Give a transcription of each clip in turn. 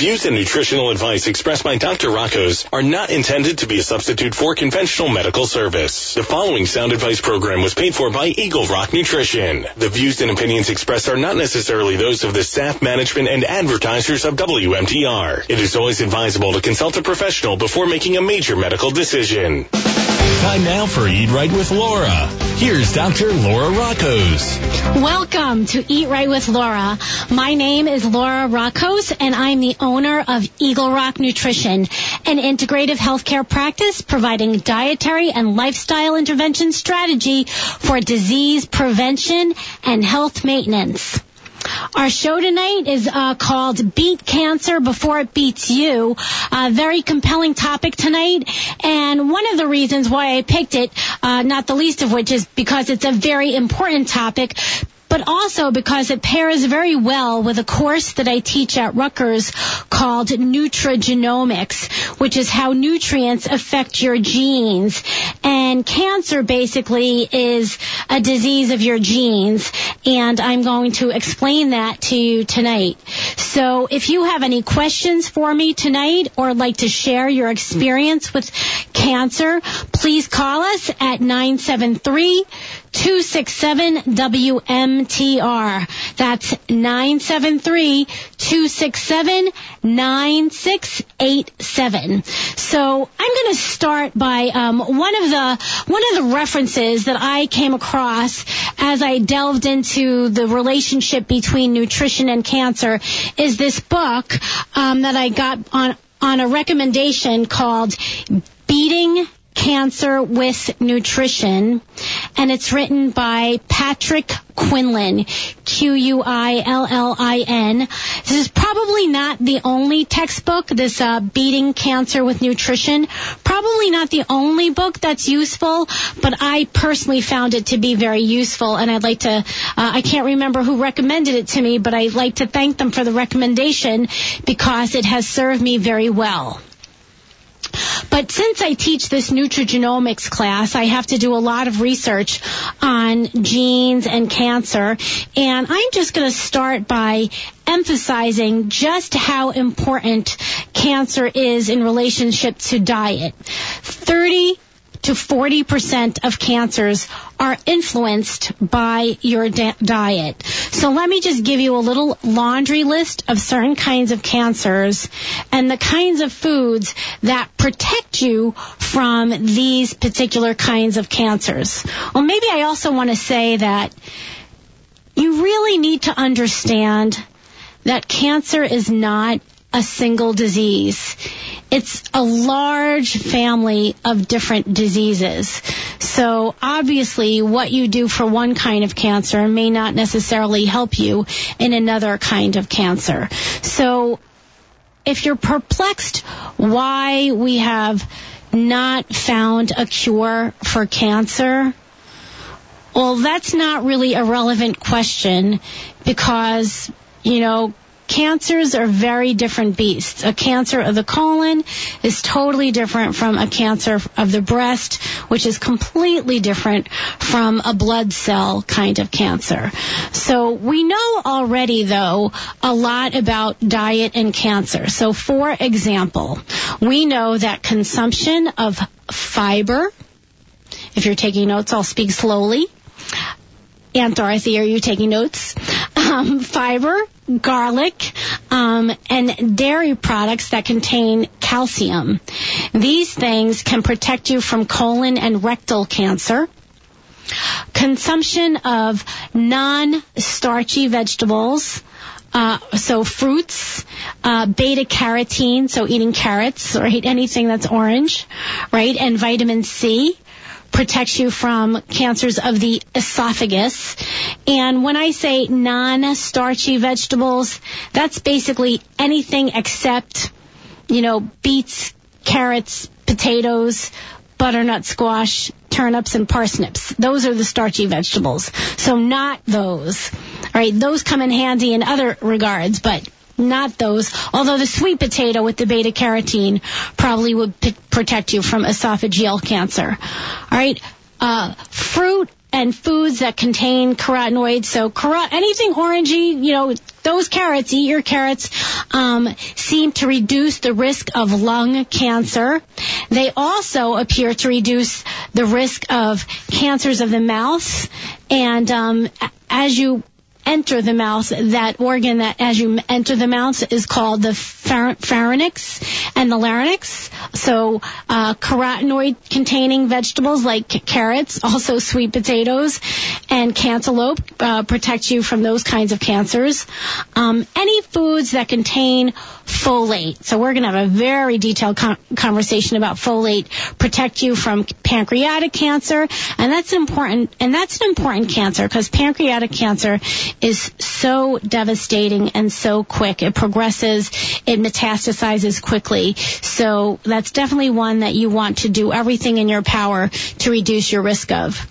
views and nutritional advice expressed by Dr. Rockos are not intended to be a substitute for conventional medical service. The following sound advice program was paid for by Eagle Rock Nutrition. The views and opinions expressed are not necessarily those of the staff, management, and advertisers of WMTR. It is always advisable to consult a professional before making a major medical decision. Time now for Eat Right with Laura. Here's Dr. Laura Rockos. Welcome to Eat Right with Laura. My name is Laura Rockos, and I'm the owner of Eagle Rock Nutrition, an integrative healthcare practice providing dietary and lifestyle intervention strategy for disease prevention and health maintenance. Our show tonight is uh, called Beat Cancer Before It Beats You. A very compelling topic tonight. And one of the reasons why I picked it, uh, not the least of which is because it's a very important topic, but also because it pairs very well with a course that I teach at Rutgers called Nutrigenomics, which is how nutrients affect your genes. And cancer basically is a disease of your genes, and I'm going to explain that to you tonight. So if you have any questions for me tonight or like to share your experience with cancer, please call us at 973 267 WMTR. That's 973 267 9687. So I'm going to start by um, one of the one of the references that I came across as I delved into the relationship between nutrition and cancer is this book um, that I got on on a recommendation called Beating Cancer with Nutrition, and it's written by Patrick Quillin, Q-U-I-L-L-I-N. This is probably not the only textbook, this uh, Beating Cancer with Nutrition. Probably not the only book that's useful, but I personally found it to be very useful, and I'd like to, uh, I can't remember who recommended it to me, but I'd like to thank them for the recommendation because it has served me very well. But since I teach this nutrigenomics class, I have to do a lot of research on genes and cancer. And I'm just going to start by emphasizing just how important cancer is in relationship to diet. 30 to 40% of cancers are influenced by your diet. So let me just give you a little laundry list of certain kinds of cancers and the kinds of foods that protect you from these particular kinds of cancers. Well, maybe I also want to say that you really need to understand that cancer is not a single disease. It's a large family of different diseases. So obviously what you do for one kind of cancer may not necessarily help you in another kind of cancer. So if you're perplexed why we have not found a cure for cancer, well, that's not really a relevant question because, you know, cancers are very different beasts. A cancer of the colon is totally different from a cancer of the breast, which is completely different from a blood cell kind of cancer. So we know already though a lot about diet and cancer. So for example, we know that consumption of fiber, if you're taking notes, I'll speak slowly. Aunt Dorothy, are you taking notes? Um, fiber, garlic, um, and dairy products that contain calcium. These things can protect you from colon and rectal cancer. Consumption of non-starchy vegetables, uh, so fruits, uh, beta carotene, so eating carrots, right? Anything that's orange, right? And vitamin C protects you from cancers of the esophagus. And when I say non-starchy vegetables, that's basically anything except, you know, beets, carrots, potatoes, butternut squash, turnips, and parsnips. Those are the starchy vegetables. So not those. All right, those come in handy in other regards, but not those. Although the sweet potato with the beta carotene probably would p- protect you from esophageal cancer. All right. Uh, fruit and foods that contain carotenoids. So anything orangey, you know, those carrots, eat your carrots, um, seem to reduce the risk of lung cancer. They also appear to reduce the risk of cancers of the mouth. And um, as you enter the mouth, that organ that as you enter the mouth is called the pharynx and the larynx. So uh, carotenoid containing vegetables like carrots, also sweet potatoes, and cantaloupe uh, protect you from those kinds of cancers. Um, any foods that contain folate. So we're going to have a very detailed con- conversation about folate protect you from pancreatic cancer, and that's important. And that's an important cancer because pancreatic cancer is so devastating and so quick. It progresses, it metastasizes quickly. So that's definitely one that you want to do everything in your power to reduce your risk of.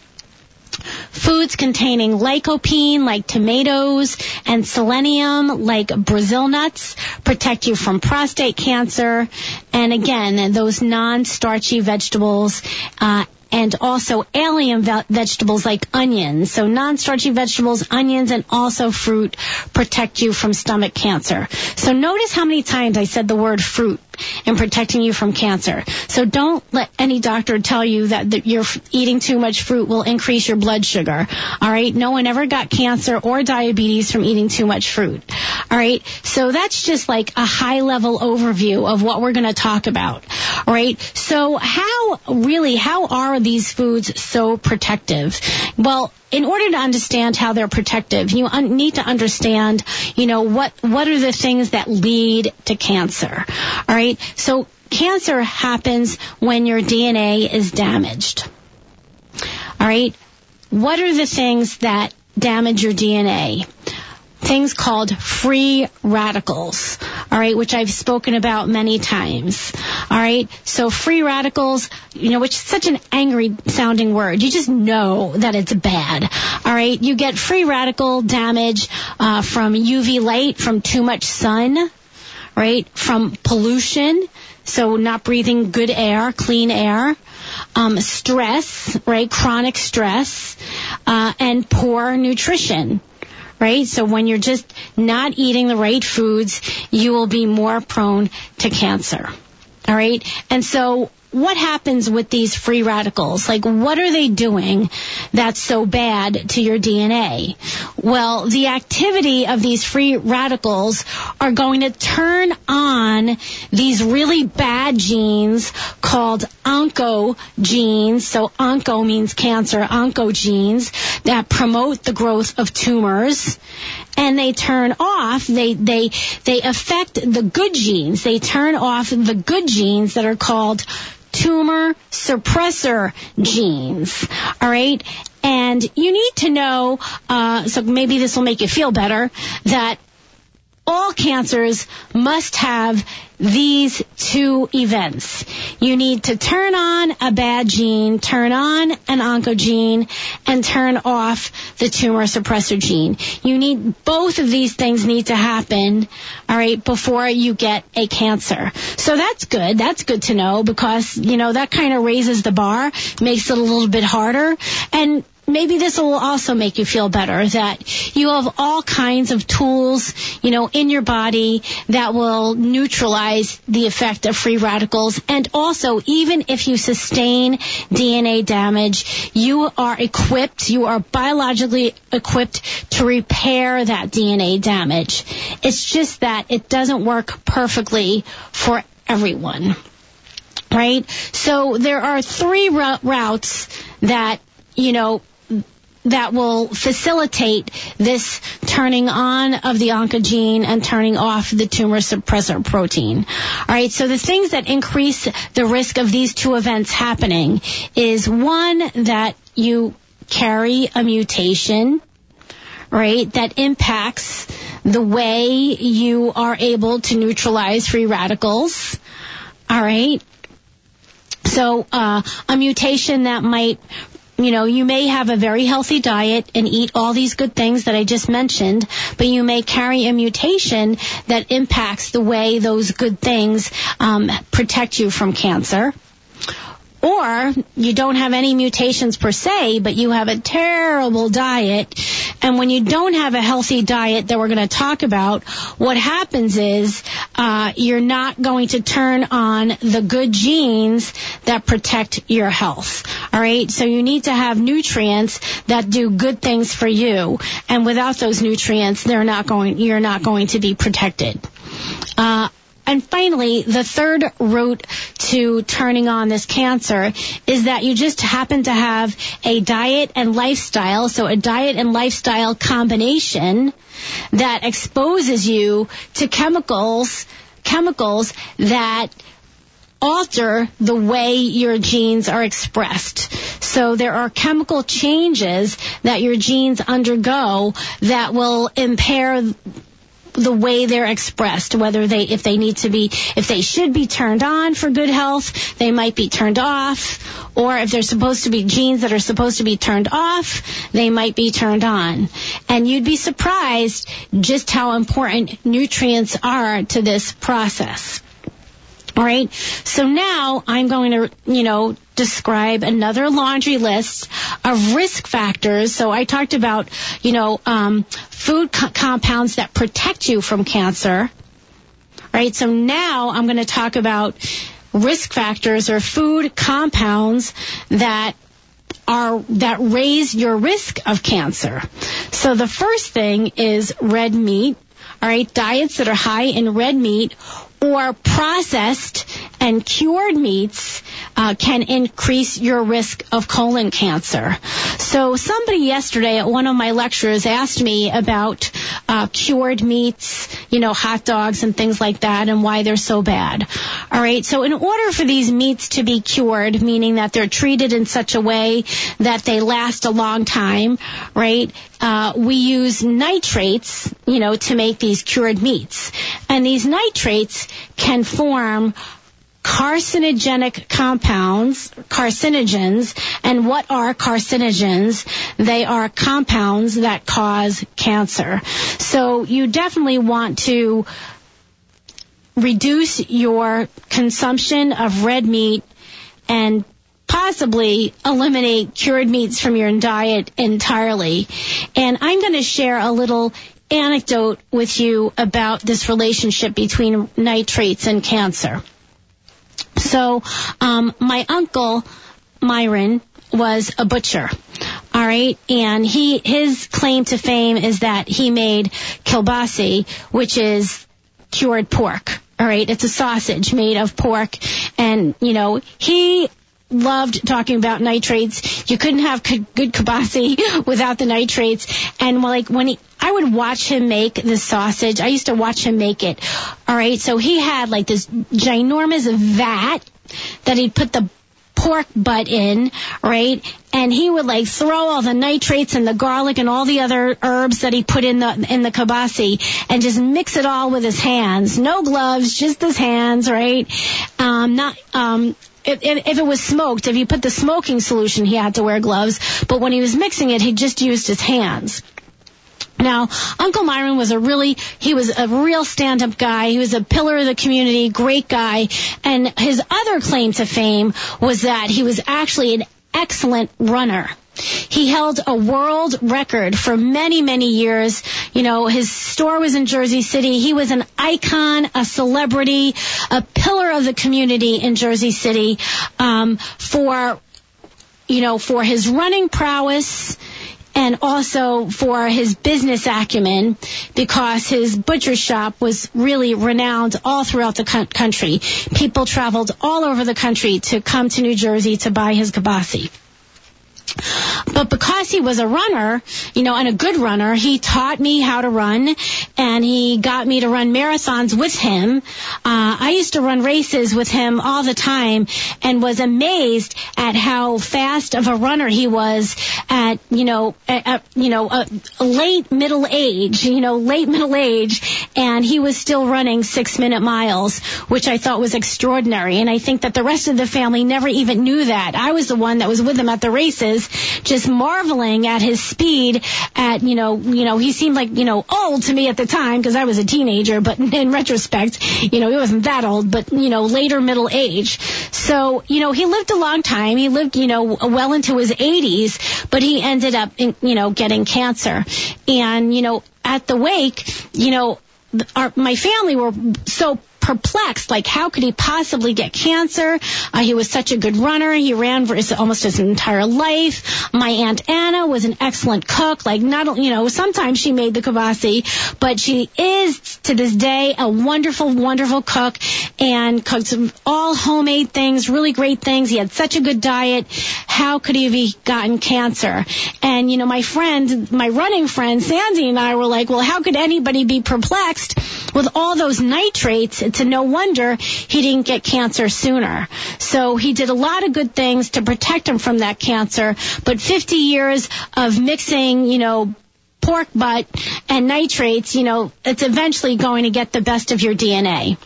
Foods containing lycopene like tomatoes and selenium like Brazil nuts protect you from prostate cancer. And again, those non-starchy vegetables uh, and also allium ve- vegetables like onions. So non-starchy vegetables, onions, and also fruit protect you from stomach cancer. So notice how many times I said the word fruit in protecting you from cancer. So don't let any doctor tell you that, that you're eating too much fruit will increase your blood sugar. All right. No one ever got cancer or diabetes from eating too much fruit. All right. So that's just like a high level overview of what we're going to talk about. All right. So how really, how are these foods so protective? Well, in order to understand how they're protective, you un- need to understand, you know, what, what are the things that lead to cancer. All right. So cancer happens when your DNA is damaged. All right. What are the things that damage your DNA? Things called free radicals, all right, which I've spoken about many times, all right. So free radicals, you know, which is such an angry sounding word. You just know that it's bad, all right. You get free radical damage uh, from UV light, from too much sun, right, from pollution, so not breathing good air, clean air. Um, stress, right? Chronic stress, uh, and poor nutrition right? So when you're just not eating the right foods, you will be more prone to cancer. All right. And so what happens with these free radicals? Like, what are they doing that's so bad to your DNA? Well, the activity of these free radicals are going to turn on these really bad genes called oncogenes. So onco means cancer, oncogenes that promote the growth of tumors and they turn off, they, they, they affect the good genes. They turn off the good genes that are called tumor suppressor genes. All right. And you need to know, uh, so maybe this will make you feel better, that all cancers must have these two events. You need to turn on a bad gene, turn on an oncogene, and turn off the tumor suppressor gene. You need both of these things need to happen, all right, before you get a cancer. So that's good. That's good to know because, you know, that kind of raises the bar, makes it a little bit harder. And maybe this will also make you feel better that you have all kinds of tools, you know, in your body that will neutralize the effect of free radicals. And also, even if you sustain DNA damage, you are equipped, you are biologically equipped to repair that DNA damage. It's just that it doesn't work perfectly for everyone right? So there are three routes that, you know, that will facilitate this turning on of the oncogene and turning off the tumor suppressor protein. All right, so the things that increase the risk of these two events happening is one that you carry a mutation, right, that impacts the way you are able to neutralize free radicals. All right. So uh, a mutation that might you know, you may have a very healthy diet and eat all these good things that I just mentioned, but you may carry a mutation that impacts the way those good things um, protect you from cancer. Or you don't have any mutations per se, but you have a terrible diet. And when you don't have a healthy diet that we're going to talk about, what happens is uh, you're not going to turn on the good genes that protect your health. All right, so you need to have nutrients that do good things for you, and without those nutrients, they're not going. You're not going to be protected. Uh, and finally, the third route to turning on this cancer is that you just happen to have a diet and lifestyle, so a diet and lifestyle combination that exposes you to chemicals, chemicals that alter the way your genes are expressed. So there are chemical changes that your genes undergo that will impair the way they're expressed, whether they, if they need to be, if they should be turned on for good health, they might be turned off, or if they're supposed to be genes that are supposed to be turned off, they might be turned on. And you'd be surprised just how important nutrients are to this process. All right. So now I'm going to, you know, describe another laundry list of risk factors. So I talked about, you know, um, food co- compounds that protect you from cancer. Right. So now I'm going to talk about risk factors or food compounds that are that raise your risk of cancer. So the first thing is red meat. All right, diets that are high in red meat or processed and cured meats uh, can increase your risk of colon cancer. So somebody yesterday at one of my lectures asked me about uh, cured meats, you know, hot dogs and things like that and why they're so bad. All right. So in order for these meats to be cured, meaning that they're treated in such a way that they last a long time, right? Uh, we use nitrates, you know, to make these cured meats. And these nitrates can form carcinogenic compounds, carcinogens, and what are carcinogens? They are compounds that cause cancer. So you definitely want to reduce your consumption of red meat and possibly eliminate cured meats from your diet entirely. And I'm going to share a little anecdote with you about this relationship between nitrates and cancer. So, um, my uncle, Myron, was a butcher. All right. And he, his claim to fame is that he made kielbasa, which is cured pork. All right. It's a sausage made of pork. And, you know, he loved talking about nitrates. You couldn't have good kielbasa without the nitrates. And like when he, I would watch him make the sausage. I used to watch him make it. All right. So he had like this ginormous vat that he'd put the pork butt in, right? And he would like throw all the nitrates and the garlic and all the other herbs that he put in the in the kielbasa and just mix it all with his hands. No gloves, just his hands, right? Um, not um, if, if, it was smoked, if you put the smoking solution, he had to wear gloves. But when he was mixing it, he just used his hands. Now, Uncle Myron was a really, he was a real stand-up guy. He was a pillar of the community, great guy. And his other claim to fame was that he was actually an excellent runner. He held a world record for many, many years. You know, his store was in Jersey City. He was an icon, a celebrity, a pillar of the community in Jersey City um, for, you know, for his running prowess and also for his business acumen because his butcher shop was really renowned all throughout the country. People traveled all over the country to come to New Jersey to buy his kielbasa. But because he was a runner, you know, and a good runner, he taught me how to run and he got me to run marathons with him. Uh, I used to run races with him all the time and was amazed at how fast of a runner he was at, you know, at, at you know, late middle age, you know, late middle age. And he was still running six minute miles, which I thought was extraordinary. And I think that the rest of the family never even knew that. I was the one that was with him at the races was just marveling at his speed at, you know, you know, he seemed like, you know, old to me at the time because I was a teenager, but in retrospect, you know, he wasn't that old, but, you know, later middle age. So, you know, he lived a long time. He lived, you know, well into his 80s, but he ended up, in, you know, getting cancer. And, you know, at the wake, you know, our, my family were so perplexed. Like, how could he possibly get cancer? Uh, he was such a good runner. He ran for his, almost his entire life. My aunt Anna was an excellent cook. Like, not you know, sometimes she made the kvasse, but she is to this day a wonderful, wonderful cook and cooked all homemade things, really great things. He had such a good diet. How could he have gotten cancer? And you know, my friend, my running friend Sandy and I were like, well, how could anybody be perplexed with all those nitrates? It's no wonder he didn't get cancer sooner. So he did a lot of good things to protect him from that cancer, but 50 years of mixing, you know, pork butt and nitrates, you know, it's eventually going to get the best of your DNA.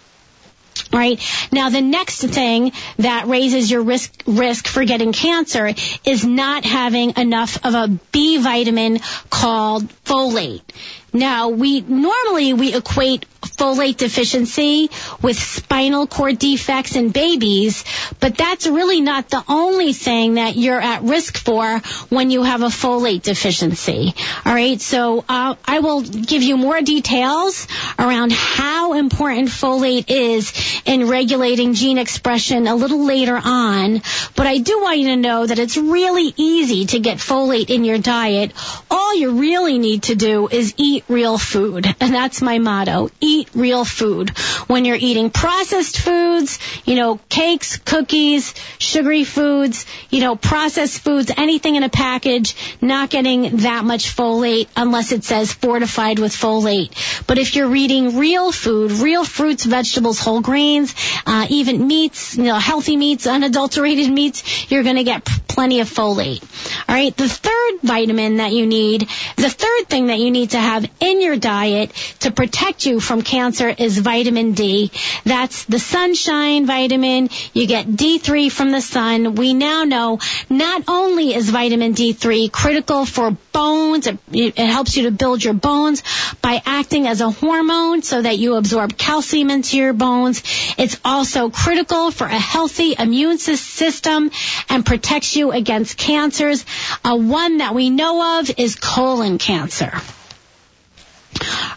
Right now, the next thing that raises your risk risk for getting cancer is not having enough of a B vitamin called folate. Now, we normally we equate folate deficiency with spinal cord defects in babies, but that's really not the only thing that you're at risk for when you have a folate deficiency. All right, so uh, I will give you more details around how important folate is in regulating gene expression a little later on, but I do want you to know that it's really easy to get folate in your diet. All you really need to do is eat real food. And that's my motto. Eat real food. When you're eating processed foods, you know, cakes, cookies, sugary foods, you know, processed foods, anything in a package, not getting that much folate unless it says fortified with folate. But if you're eating real food, real fruits, vegetables, whole grains, uh, even meats, you know, healthy meats, unadulterated meats, you're going to get plenty of folate. All right. The third vitamin that you need, the third thing that you need to have in your diet to protect you from cancer is vitamin D. That's the sunshine vitamin. You get D3 from the sun. We now know not only is vitamin D3 critical for bones, it, helps you to build your bones by acting as a hormone so that you absorb calcium into your bones. It's also critical for a healthy immune system and protects you against cancers. Uh, one that we know of is colon cancer.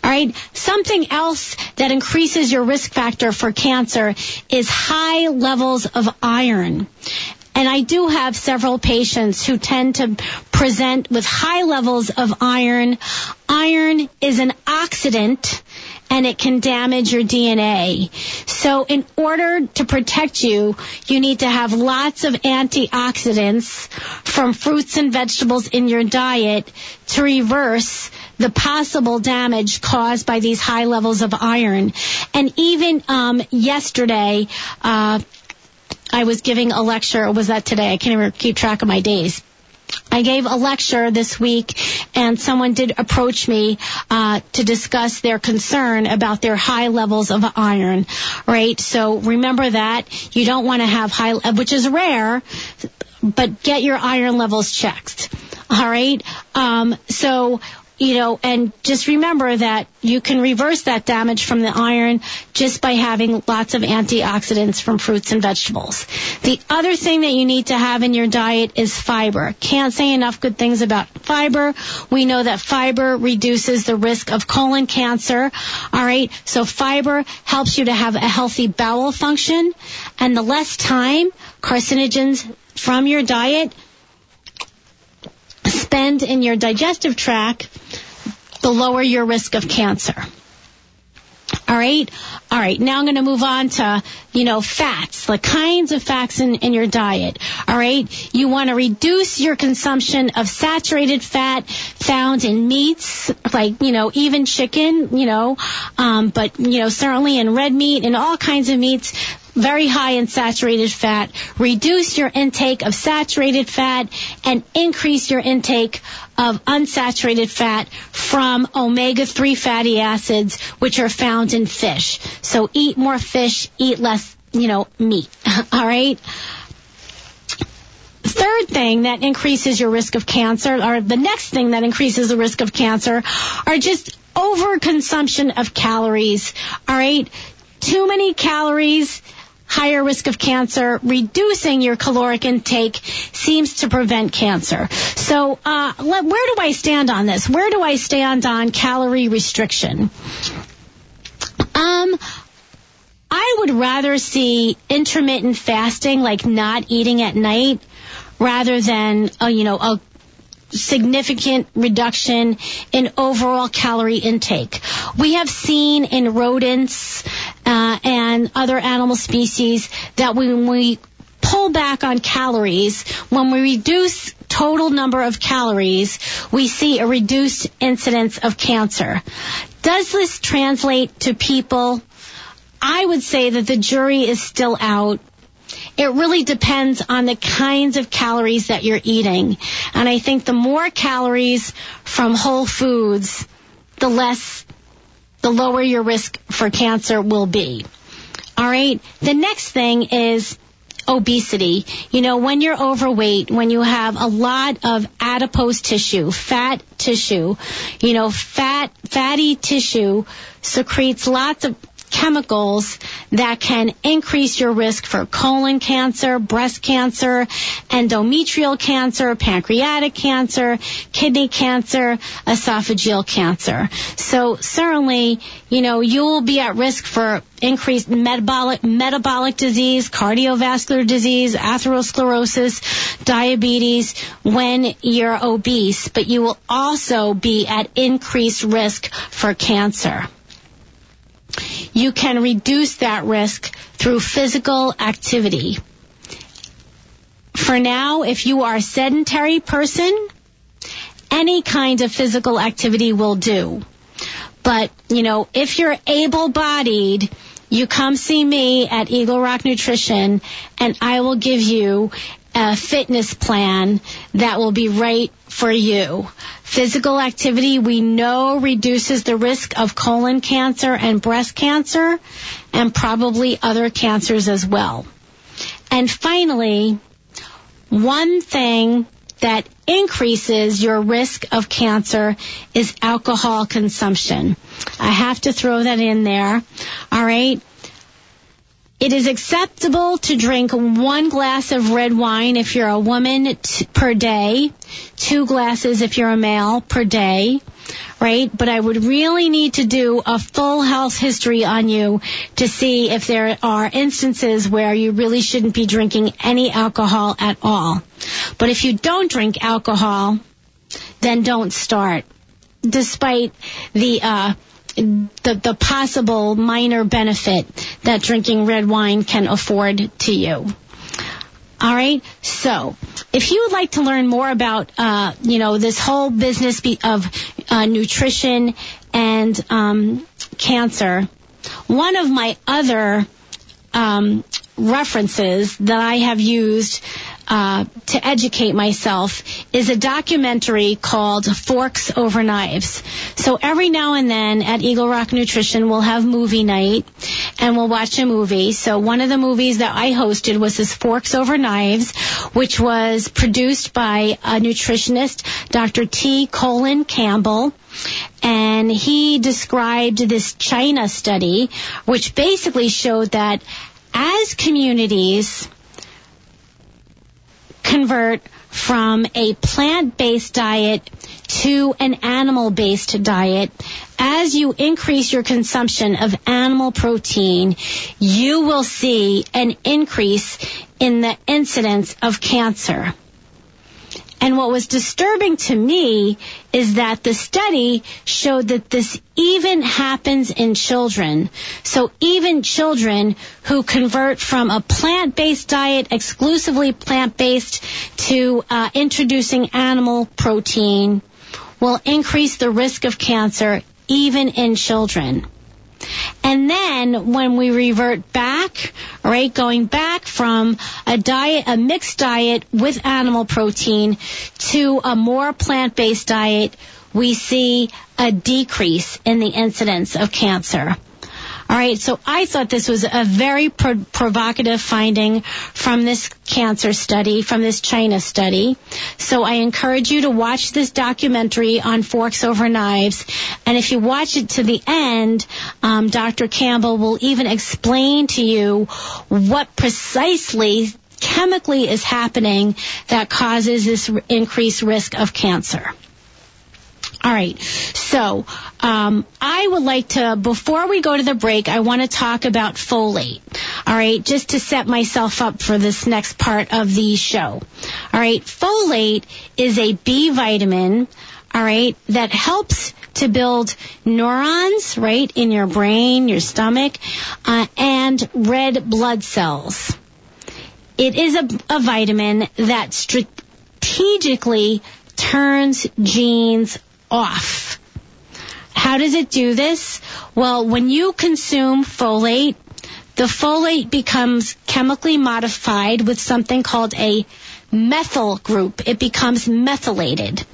All right. Something else that increases your risk factor for cancer is high levels of iron. And I do have several patients who tend to present with high levels of iron. Iron is an oxidant and it can damage your DNA. So in order to protect you, you need to have lots of antioxidants from fruits and vegetables in your diet to reverse the possible damage caused by these high levels of iron. And even um, yesterday, uh, I was giving a lecture. Was that today? I can't even keep track of my days. I gave a lecture this week, and someone did approach me uh, to discuss their concern about their high levels of iron. Right. So remember that you don't want to have high, which is rare, but get your iron levels checked. All right. Um, so you know, and just remember that you can reverse that damage from the iron just by having lots of antioxidants from fruits and vegetables. The other thing that you need to have in your diet is fiber. Can't say enough good things about fiber. We know that fiber reduces the risk of colon cancer. All right. So fiber helps you to have a healthy bowel function and the less time carcinogens from your diet spend in your digestive tract, the lower your risk of cancer. All right. All right. Now I'm going to move on to, you know, fats, the kinds of fats in, in your diet. All right. You want to reduce your consumption of saturated fat found in meats, like, you know, even chicken, you know, um, but, you know, certainly in red meat and all kinds of meats very high in saturated fat, reduce your intake of saturated fat, and increase your intake of unsaturated fat from omega-3 fatty acids, which are found in fish. So eat more fish, eat less, you know, meat. All right? third thing that increases your risk of cancer, or the next thing that increases the risk of cancer, are just overconsumption of calories. All right? Too many calories higher risk of cancer, reducing your caloric intake seems to prevent cancer. So, uh, where do I stand on this? Where do I stand on calorie restriction? Um, I would rather see intermittent fasting, like not eating at night, rather than, uh, you know, a significant reduction in overall calorie intake. We have seen in rodents uh, and other animal species that when we pull back on calories, when we reduce total number of calories, we see a reduced incidence of cancer. Does this translate to people? I would say that the jury is still out. It really depends on the kinds of calories that you're eating. And I think the more calories from whole foods, the less, the lower your risk for cancer will be. All right. The next thing is obesity. You know, when you're overweight, when you have a lot of adipose tissue, fat tissue, you know, fat, fatty tissue secretes lots of chemicals that can increase your risk for colon cancer, breast cancer, endometrial cancer, pancreatic cancer, kidney cancer, esophageal cancer. So certainly, you know, you'll be at risk for increased metabolic metabolic disease, cardiovascular disease, atherosclerosis, diabetes when you're obese, but you will also be at increased risk for cancer you can reduce that risk through physical activity. For now, if you are a sedentary person, any kind of physical activity will do. But, you know, if you're able bodied, you come see me at Eagle Rock Nutrition and I will give you a fitness plan that will be right for you. Physical activity we know reduces the risk of colon cancer and breast cancer and probably other cancers as well. And finally, one thing that increases your risk of cancer is alcohol consumption. I have to throw that in there. All right. It is acceptable to drink one glass of red wine if you're a woman t- per day, two glasses if you're a male per day, right? But I would really need to do a full health history on you to see if there are instances where you really shouldn't be drinking any alcohol at all. But if you don't drink alcohol, then don't start. Despite the uh, the, the possible minor benefit that drinking red wine can afford to you. All right. So, if you would like to learn more about, uh, you know, this whole business of uh, nutrition and um, cancer, one of my other um, references that I have used uh, to educate myself is a documentary called Forks Over Knives. So every now and then at Eagle Rock Nutrition, we'll have movie night and we'll watch a movie. So one of the movies that I hosted was this Forks Over Knives, which was produced by a nutritionist, Dr. T. Colin Campbell and he described this China study, which basically showed that as communities convert from a plant-based diet to an animal-based diet, as you increase your consumption of animal protein, you will see an increase in the incidence of cancer. And what was disturbing to me is that the study showed that this even happens in children. So even children who convert from a plant-based diet, exclusively plant-based, to uh, introducing animal protein will increase the risk of cancer even in children. And then when we revert back, right, going back from a diet, a mixed diet with animal protein to a more plant-based diet, we see a decrease in the incidence of cancer. All right, so I thought this was a very pro- provocative finding from this cancer study, from this China study. So I encourage you to watch this documentary on Forks Over Knives. And if you watch it to the end, um, Dr. Campbell will even explain to you what precisely chemically is happening that causes this increased risk of cancer. All right. So, um, I would like to, before we go to the break, I want to talk about folate. All right. Just to set myself up for this next part of the show. All right. Folate is a B vitamin. All right. That helps to build neurons, right, in your brain, your stomach, uh, and red blood cells. It is a, a vitamin that strategically turns genes off. How does it do this? Well, when you consume folate, the folate becomes chemically modified with something called a methyl group. It becomes methylated.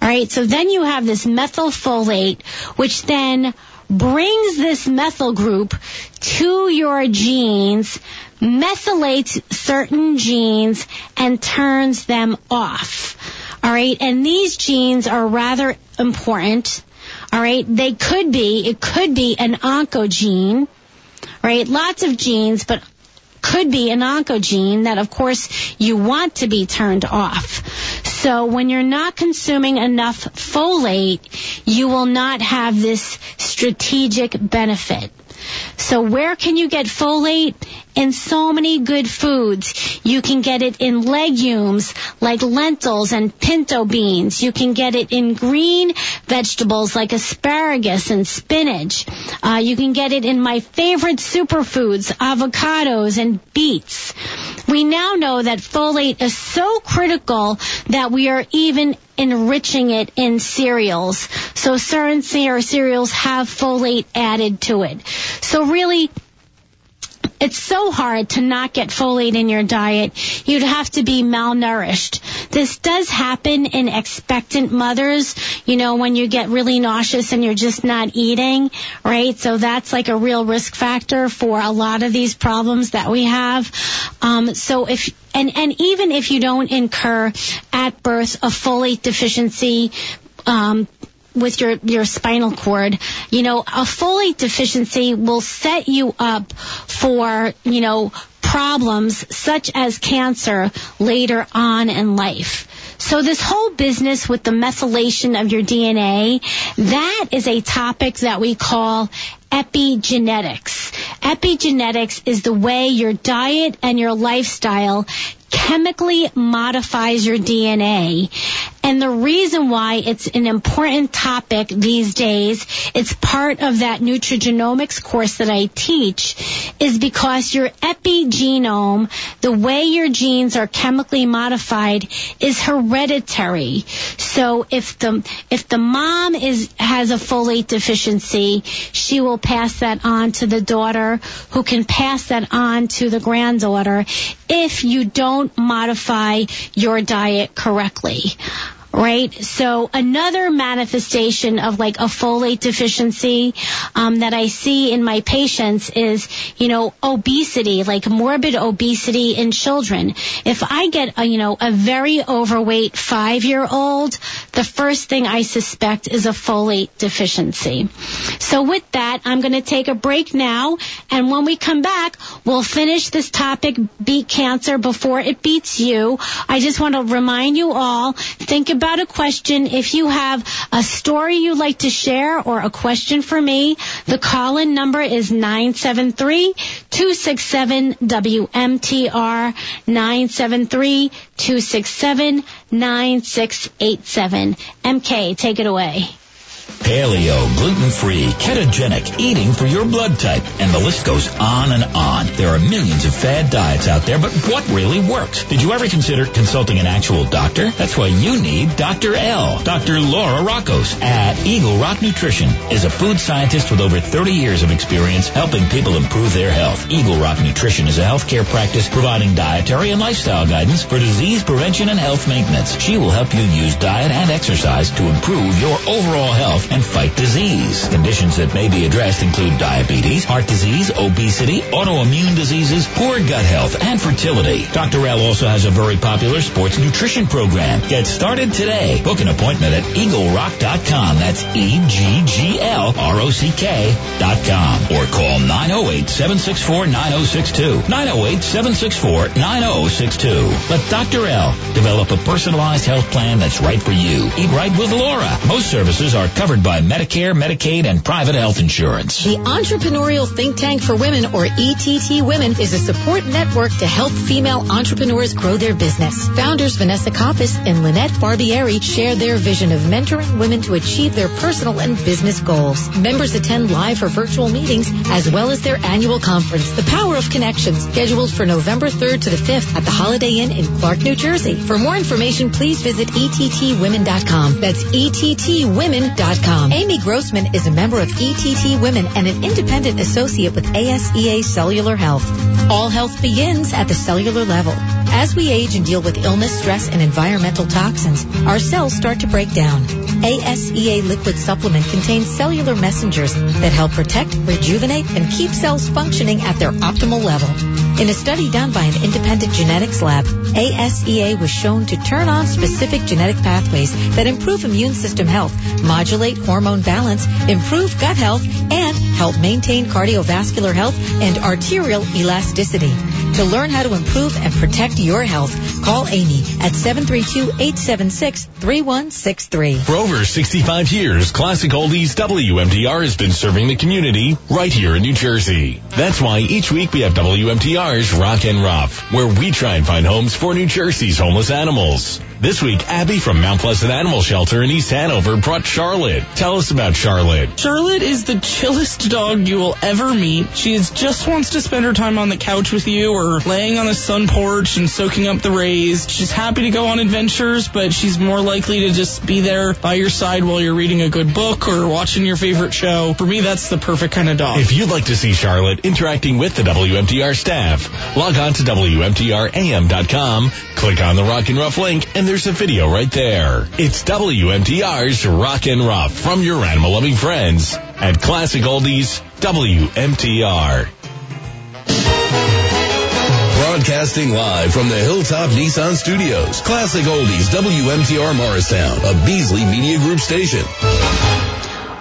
All right, so then you have this methylfolate, which then brings this methyl group to your genes, methylates certain genes, and turns them off. All right. And these genes are rather important. All right. They could be, it could be an oncogene, right? Lots of genes, but could be an oncogene that of course you want to be turned off. So when you're not consuming enough folate, you will not have this strategic benefit. So where can you get folate? In so many good foods. You can get it in legumes like lentils and pinto beans. You can get it in green vegetables like asparagus and spinach. Uh, you can get it in my favorite superfoods, avocados and beets. We now know that folate is so critical that we are even enriching it in cereals. So certain cereals have folate added to it. So really, it's so hard to not get folate in your diet. You'd have to be malnourished. This does happen in expectant mothers, you know, when you get really nauseous and you're just not eating, right? So that's like a real risk factor for a lot of these problems that we have. Um, so if, and, and even if you don't incur at birth a folate deficiency, um, with your, your spinal cord, you know, a folate deficiency will set you up for, you know, problems such as cancer later on in life. So this whole business with the methylation of your DNA, that is a topic that we call epigenetics. Epigenetics is the way your diet and your lifestyle chemically modifies your DNA. And the reason why it's an important topic these days, it's part of that nutrigenomics course that I teach, is because your epigenome, the way your genes are chemically modified, is hereditary. So if the if the mom is has a folate deficiency, she will pass that on to the daughter, who can pass that on to the granddaughter if you don't modify your diet correctly right? So another manifestation of like a folate deficiency um, that I see in my patients is, you know, obesity, like morbid obesity in children. If I get a, you know, a very overweight five-year-old, the first thing I suspect is a folate deficiency. So with that, I'm going to take a break now, and when we come back, we'll finish this topic, beat cancer before it beats you. I just want to remind you all, think about about a question, if you have a story you'd like to share or a question for me, the call-in number is 973-267-WMTR, 973-267-9687. MK, take it away. Paleo, gluten-free, ketogenic, eating for your blood type, and the list goes on and on. There are millions of fad diets out there, but what really works? Did you ever consider consulting an actual doctor? That's why you need Dr. L. Dr. Laura Rockos at Eagle Rock Nutrition is a food scientist with over 30 years of experience helping people improve their health. Eagle Rock Nutrition is a healthcare practice providing dietary and lifestyle guidance for disease prevention and health maintenance. She will help you use diet and exercise to improve your overall health and fight disease. Conditions that may be addressed include diabetes, heart disease, obesity, autoimmune diseases, poor gut health, and fertility. Dr. L also has a very popular sports nutrition program. Get started today. Book an appointment at eaglerock.com. That's E-G-G-L-R-O-C-K dot com. Or call 908-764-9062. 908-764-9062. Let Dr. L develop a personalized health plan that's right for you. Eat right with Laura. Most services are covered by Medicare, Medicaid, and private health insurance. The Entrepreneurial Think Tank for Women, or ETT Women, is a support network to help female entrepreneurs grow their business. Founders Vanessa Coppice and Lynette Barbieri share their vision of mentoring women to achieve their personal and business goals. Members attend live or virtual meetings as well as their annual conference, The Power of Connections, scheduled for November 3rd to the 5th at the Holiday Inn in Clark, New Jersey. For more information, please visit ettwomen.com. That's Amy Grossman is a member of ETT Women and an independent associate with ASEA Cellular Health. All health begins at the cellular level. As we age and deal with illness, stress, and environmental toxins, our cells start to break down. ASEA liquid supplement contains cellular messengers that help protect, rejuvenate, and keep cells functioning at their optimal level. In a study done by an independent genetics lab, ASEA was shown to turn on specific genetic pathways that improve immune system health, modulate hormone balance, improve gut health, and help maintain cardiovascular health and arterial elasticity. To learn how to improve and protect your health, call Amy at 732-876-3163. For over 65 years, Classic Oldies WMTR has been serving the community right here in New Jersey. That's why each week we have WMTR's Rock and Rough, where we try and find homes for New Jersey's homeless animals. This week, Abby from Mount Pleasant Animal Shelter in East Hanover brought Charlotte. Tell us about Charlotte. Charlotte is the chillest dog you will ever meet. She is, just wants to spend her time on the couch with you or laying on the sun porch and soaking up the rays. She's happy to go on adventures, but she's more likely to just be there by your side while you're reading a good book or watching your favorite show. For me, that's the perfect kind of dog. If you'd like to see Charlotte interacting with the WMTR staff, log on to WMTRAM.com, click on the Rock and Rough link, and there's a video right there. It's WMTR's Rock and Rough from your animal loving friends at Classic Oldies WMTR. Broadcasting live from the Hilltop Nissan Studios. Classic Oldies WMTR Morristown, a Beasley Media Group station.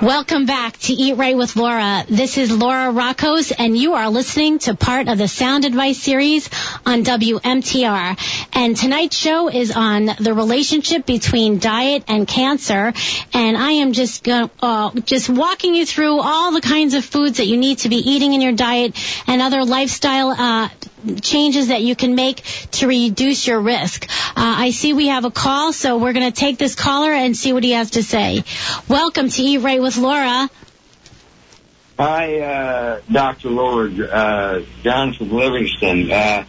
Welcome back to Eat Right with Laura. This is Laura Rockos, and you are listening to part of the Sound Advice series on WMTR. And tonight's show is on the relationship between diet and cancer. And I am just go, uh, just walking you through all the kinds of foods that you need to be eating in your diet and other lifestyle uh, changes that you can make to reduce your risk. Uh, I see we have a call, so we're going to take this caller and see what he has to say. Welcome to Eat Right with Laura. Hi, uh, Dr. Laura, uh, John from Livingston. Uh,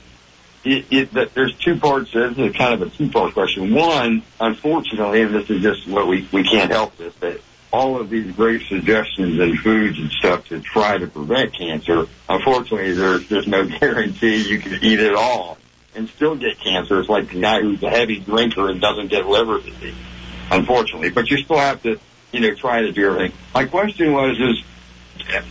it, it, there's two parts. This is kind of a two-part question. One, unfortunately, and this is just what we we can't help this, that all of these great suggestions and foods and stuff to try to prevent cancer, unfortunately, there's there's no guarantee you can eat it all and still get cancer. It's like the guy who's a heavy drinker and doesn't get liver disease, unfortunately. But you still have to, you know, try to do everything. My question was, is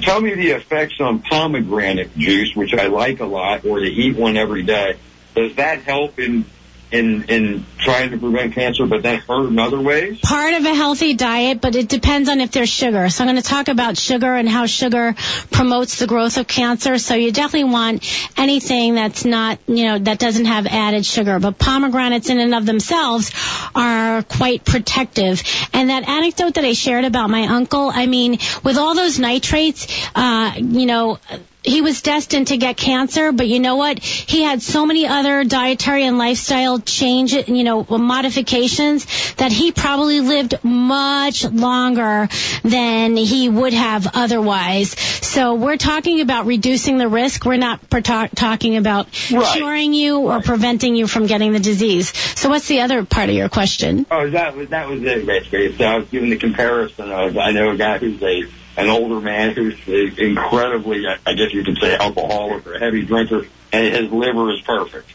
tell me the effects on pomegranate juice, which I like a lot, or to eat one every day. Does that help in in in trying to prevent cancer, but that hurt in other ways? Part of a healthy diet, but it depends on if there's sugar. So I'm going to talk about sugar and how sugar promotes the growth of cancer. So you definitely want anything that's not, you know, that doesn't have added sugar. But pomegranates in and of themselves are quite protective. And that anecdote that I shared about my uncle, I mean, with all those nitrates, uh, you know, he was destined to get cancer, but you know what? He had so many other dietary and lifestyle change, you know, modifications that he probably lived much longer than he would have otherwise. So we're talking about reducing the risk. We're not talking about right. curing you or right. preventing you from getting the disease. So what's the other part of your question? Oh, that was that was it basically. So I was giving the comparison of I know a guy who's a an older man who's incredibly, I guess you could say, alcoholic or heavy drinker, and his liver is perfect.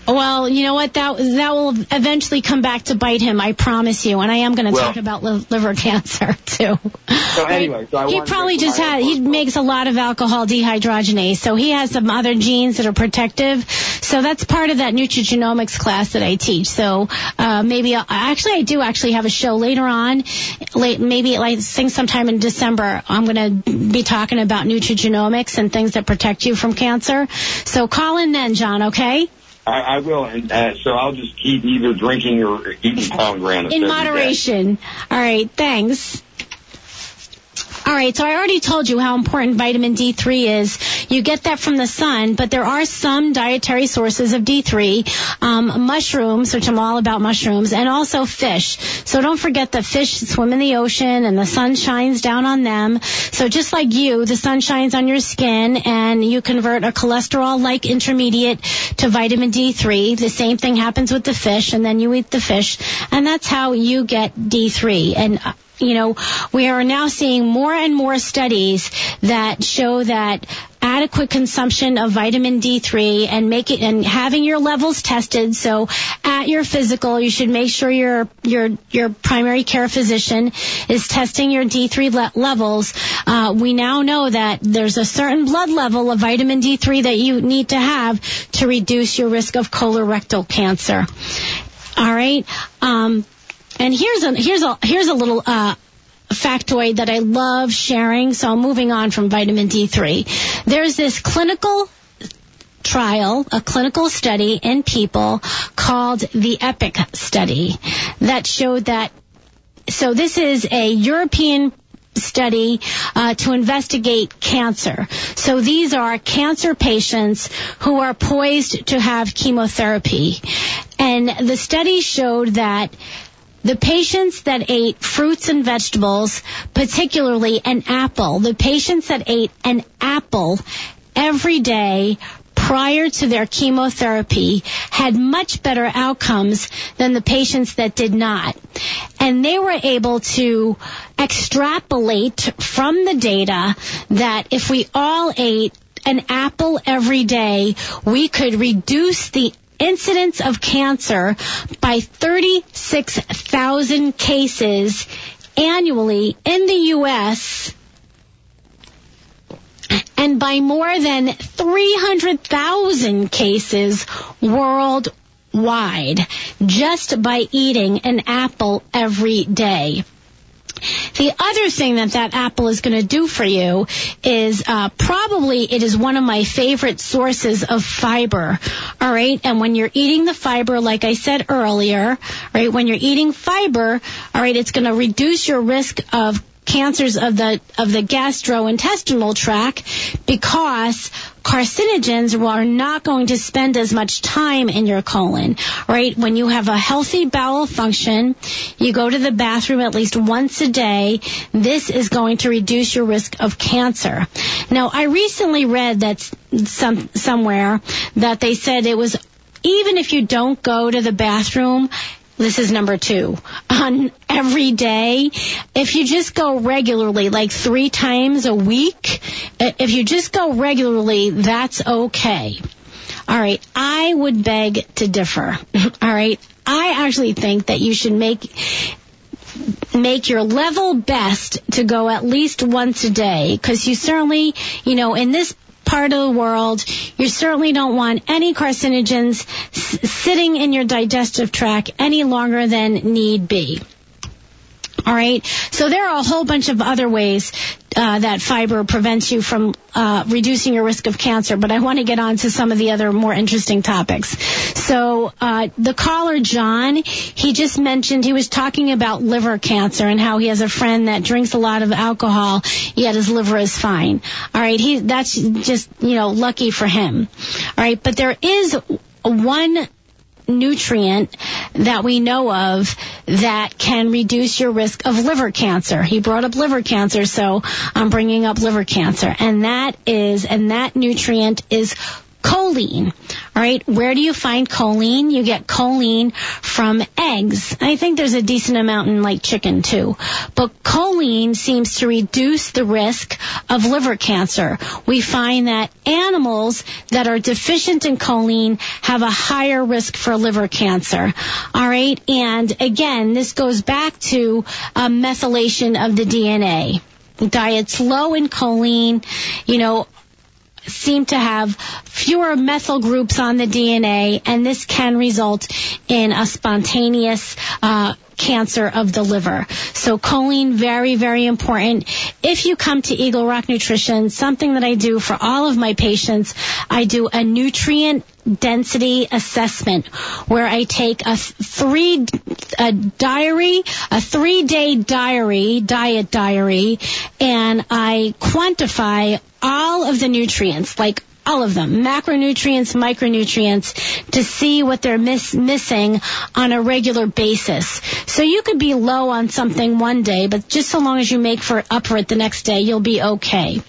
well, you know what? That that will eventually come back to bite him. I promise you. And I am going to Well- talk about li- liver cancer too. So anyway, so I he probably just had. He makes a lot of alcohol dehydrogenase, so he has some other genes that are protective. So that's part of that nutrigenomics class that I teach. So uh, maybe I'll, actually I do actually have a show later on, late maybe like I think sometime in December. I'm going to be talking about nutrigenomics and things that protect you from cancer. So call in then, John. Okay. I, I will, and uh, so I'll just keep either drinking or eating pomegranates. in moderation. All right, thanks. All right, so I already told you how important vitamin D3 is. You get that from the sun, but there are some dietary sources of D3, um, mushrooms, which I'm all about mushrooms, and also fish. So don't forget that fish swim in the ocean and the sun shines down on them. So just like you, the sun shines on your skin and you convert a cholesterol-like intermediate to vitamin D3. The same thing happens with the fish, and then you eat the fish, and that's how you get D3. And uh, you know, we are now seeing more and more studies that show that adequate consumption of vitamin D3 and make it and having your levels tested. So at your physical, you should make sure your your your primary care physician is testing your D3 le- levels. Uh, we now know that there's a certain blood level of vitamin D3 that you need to have to reduce your risk of colorectal cancer. All right. Um, and here's a here's a here's a little uh, factoid that I love sharing. So I'm moving on from vitamin D3. There's this clinical trial, a clinical study in people called the EPIC study that showed that. So this is a European study uh, to investigate cancer. So these are cancer patients who are poised to have chemotherapy. And the study showed that the patients that ate fruits and vegetables, particularly an apple, the patients that ate an apple every day prior to their chemotherapy had much better outcomes than the patients that did not. And they were able to extrapolate from the data that if we all ate an apple every day, we could reduce the incidence of cancer by 36,000 cases annually in the U.S. and by more than 300,000 cases worldwide just by eating an apple every day. The other thing that that apple is going to do for you is uh, probably it is one of my favorite sources of fiber. All right, and when you're eating the fiber, like I said earlier, right, when you're eating fiber, all right, it's going to reduce your risk of cancers of the of the gastrointestinal tract because carcinogens are not going to spend as much time in your colon, right? When you have a healthy bowel function, you go to the bathroom at least once a day. This is going to reduce your risk of cancer. Now, I recently read that some somewhere that they said it was even if you don't go to the bathroom, this is number two. On every day, if you just go regularly, like three times a week, if you just go regularly, that's okay. All right. I would beg to differ. All right. I actually think that you should make make your level best to go at least once a day because you certainly, you know, in this part of the world, you certainly don't want any carcinogens s- sitting in your digestive tract any longer than need be. All right. So there are a whole bunch of other ways uh, that fiber prevents you from uh, reducing your risk of cancer, but I want to get on to some of the other more interesting topics. So uh, the caller John, he just mentioned he was talking about liver cancer and how he has a friend that drinks a lot of alcohol, yet his liver is fine. All right. He that's just you know lucky for him. All right. But there is one nutrient that we know of that can reduce your risk of liver cancer. He brought up liver cancer, so I'm bringing up liver cancer. And that is, and that nutrient is choline. All right. Where do you find choline? You get choline from eggs. I think there's a decent amount in like chicken too. But choline seems to reduce the risk of liver cancer. We find that animals that are deficient in choline have a higher risk for liver cancer. All right. And again, this goes back to uh, methylation of the DNA. Diets low in choline, you know, seem to have fewer methyl groups on the DNA, and this can result in a spontaneous uh, cancer of the liver. So choline, very, very important. If you come to Eagle Rock Nutrition, something that I do for all of my patients, I do a nutrient density assessment where I take a three a diary, a three day diary, diet diary, and I quantify all of the nutrients, like all of them, macronutrients, micronutrients, to see what they're miss- missing on a regular basis. So you could be low on something one day, but just so long as you make for up for it the next day, you'll be okay.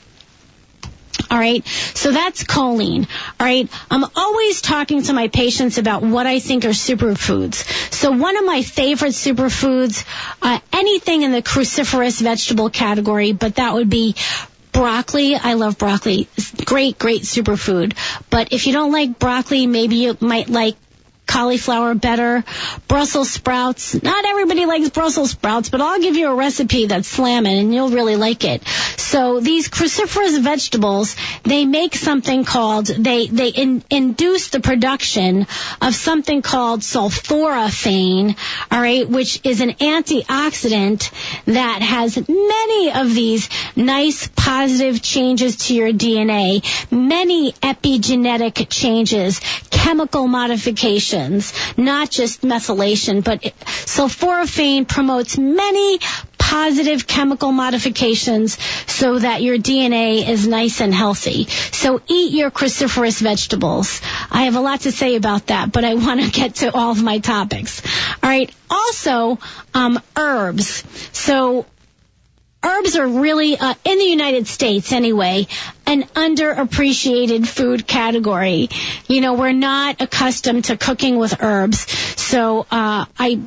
All right. So that's choline. All right. I'm always talking to my patients about what I think are superfoods. So one of my favorite superfoods, uh, anything in the cruciferous vegetable category, but that would be broccoli. I love broccoli. It's great, great superfood. But if you don't like broccoli, maybe you might like cauliflower better. Brussels sprouts. Not everybody likes Brussels sprouts, but I'll give you a recipe that's slamming and you'll really like it. So these cruciferous vegetables, they make something called, they, they in, induce the production of something called sulforaphane, alright, which is an antioxidant that has many of these nice positive changes to your DNA, many epigenetic changes, chemical modifications, not just methylation, but sulforaphane promotes many positive chemical modifications so that your DNA is nice and healthy. So eat your cruciferous vegetables. I have a lot to say about that, but I want to get to all of my topics. All right. Also, um, herbs. So herbs are really, uh, in the United States anyway, an underappreciated food category. You know, we're not accustomed to cooking with herbs. So, uh, I,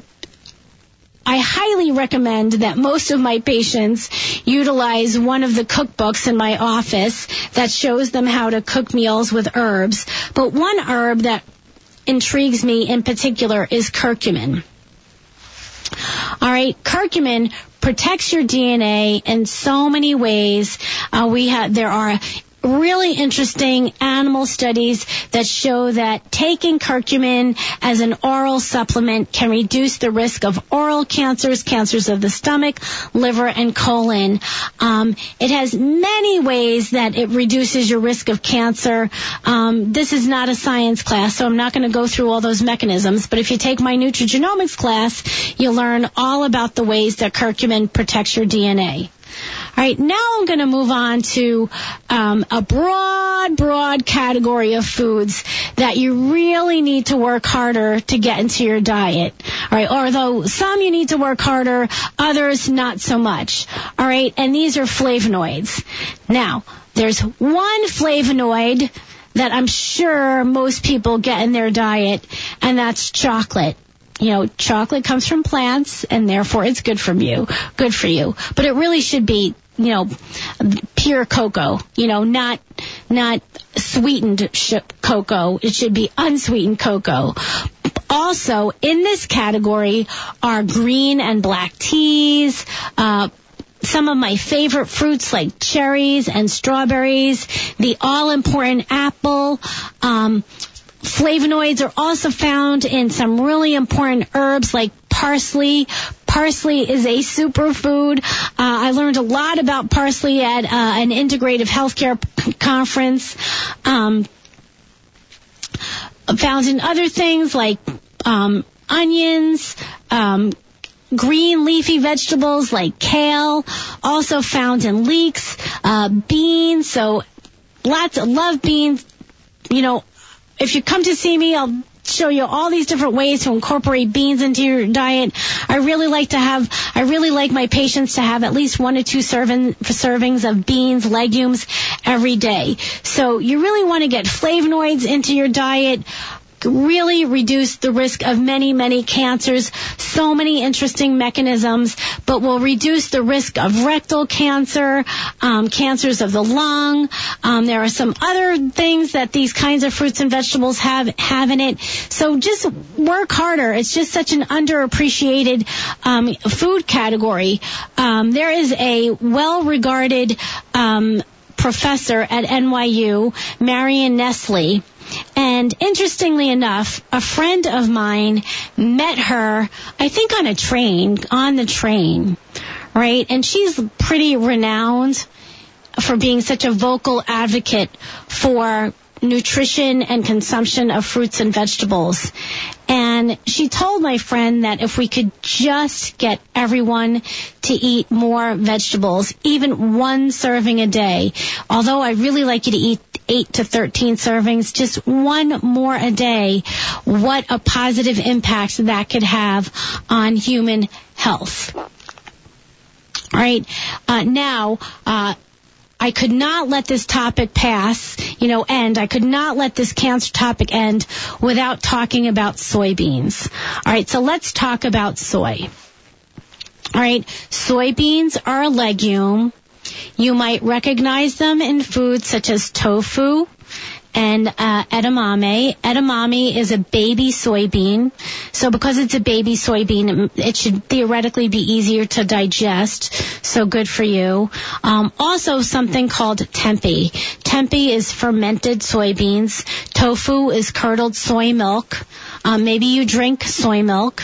I highly recommend that most of my patients utilize one of the cookbooks in my office that shows them how to cook meals with herbs. But one herb that intrigues me in particular is curcumin. All right, curcumin protects your DNA in so many ways. Uh, we have there are really interesting animal studies that show that taking curcumin as an oral supplement can reduce the risk of oral cancers, cancers of the stomach, liver, and colon. Um, it has many ways that it reduces your risk of cancer. Um, this is not a science class, so I'm not going to go through all those mechanisms. But if you take my nutrigenomics class, you'll learn all about the ways that curcumin protects your DNA. All right, now I'm going to move on to um, a broad, broad category of foods that you really need to work harder to get into your diet. All right, although some you need to work harder, others not so much. All right, and these are flavonoids. Now, there's one flavonoid that I'm sure most people get in their diet, and that's chocolate you know, chocolate comes from plants and therefore it's good for you, good for you. But it really should be, you know, pure cocoa, you know, not, not sweetened sh- cocoa. It should be unsweetened cocoa. Also, in this category are green and black teas, uh, some of my favorite fruits like cherries and strawberries, the all important apple, um, Flavonoids are also found in some really important herbs like parsley. Parsley is a superfood. Uh, I learned a lot about parsley at uh, an integrative healthcare p- conference. Um, found in other things like um, onions, um, green leafy vegetables like kale, also found in leeks, uh, beans. So lots of love beans. You know, if you come to see me, I'll show you all these different ways to incorporate beans into your diet. I really like to have, I really like my patients to have at least one to two serving, servings of beans, legumes every day. So you really want to get flavonoids into your diet really reduce the risk of many, many cancers. So many interesting mechanisms, but will reduce the risk of rectal cancer, um, cancers of the lung. Um, there are some other things that these kinds of fruits and vegetables have have in it. So just work harder. It's just such an underappreciated um, food category. Um, there is a well-regarded um, professor at NYU, Marion Nestle and interestingly enough, a friend of mine met her, I think on a train, on the train, right? And she's pretty renowned for being such a vocal advocate for nutrition and consumption of fruits and vegetables. And she told my friend that if we could just get everyone to eat more vegetables, even one serving a day, although I really like you to eat 8 to 13 servings, just one more a day, what a positive impact that could have on human health. All right. Uh, now, uh, I could not let this topic pass, you know, end. I could not let this cancer topic end without talking about soybeans. All right, so let's talk about soy. All right, soybeans are a legume. You might recognize them in foods such as tofu, and uh, edamame. Edamame is a baby soybean. So because it's a baby soybean, it should theoretically be easier to digest. So good for you. Um, also something called tempeh. Tempeh is fermented soybeans. Tofu is curdled soy milk. Um, maybe you drink soy milk.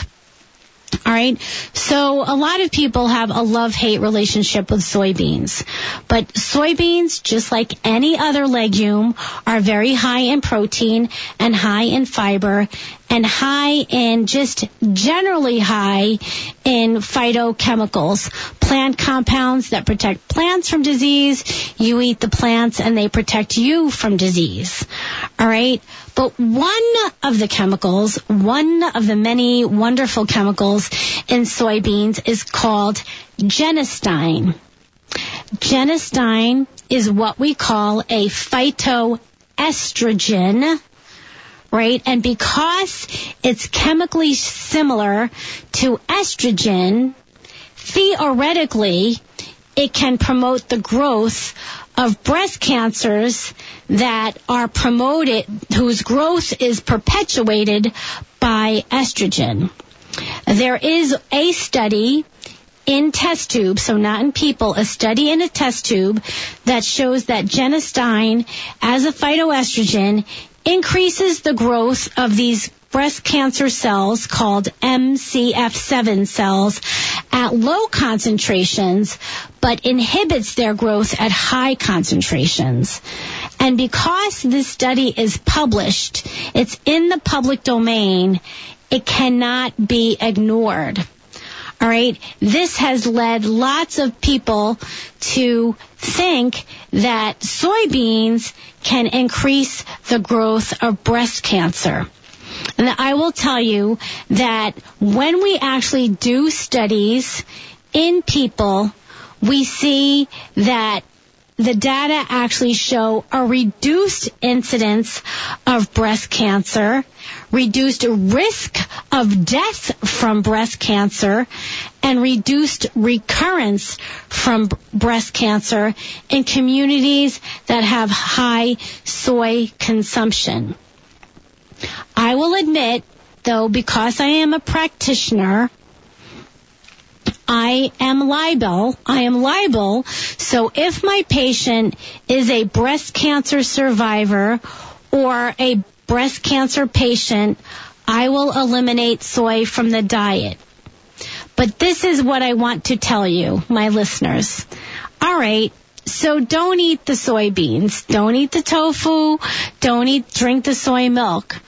All right. So a lot of people have a love-hate relationship with soybeans. But soybeans, just like any other legume, are very high in protein and high in fiber and high in just generally high in phytochemicals, plant compounds that protect plants from disease. You eat the plants and they protect you from disease. All right. But one of the chemicals, one of the many wonderful chemicals in soybeans is called genistein. Genistein is what we call a phytoestrogen right? And because it's chemically similar to estrogen, theoretically, it can promote the growth of breast cancers that are promoted, whose growth is perpetuated by estrogen. There is a study in test tubes, so not in people, a study in a test tube that shows that genistein as a phytoestrogen increases the growth of these breast cancer cells called MCF7 cells at low concentrations, but inhibits their growth at high concentrations. And because this study is published, it's in the public domain, it cannot be ignored. All right. This has led lots of people to think that soybeans can increase the growth of breast cancer. And I will tell you that when we actually do studies in people, we see that the data actually show a reduced incidence of breast cancer, reduced risk of death from breast cancer, and reduced recurrence from breast cancer in communities that have high soy consumption. I will admit, though, because I am a practitioner, I am liable. I am liable. So if my patient is a breast cancer survivor or a breast cancer patient, I will eliminate soy from the diet. But this is what I want to tell you, my listeners. All right. So don't eat the soybeans. Don't eat the tofu. Don't eat, drink the soy milk.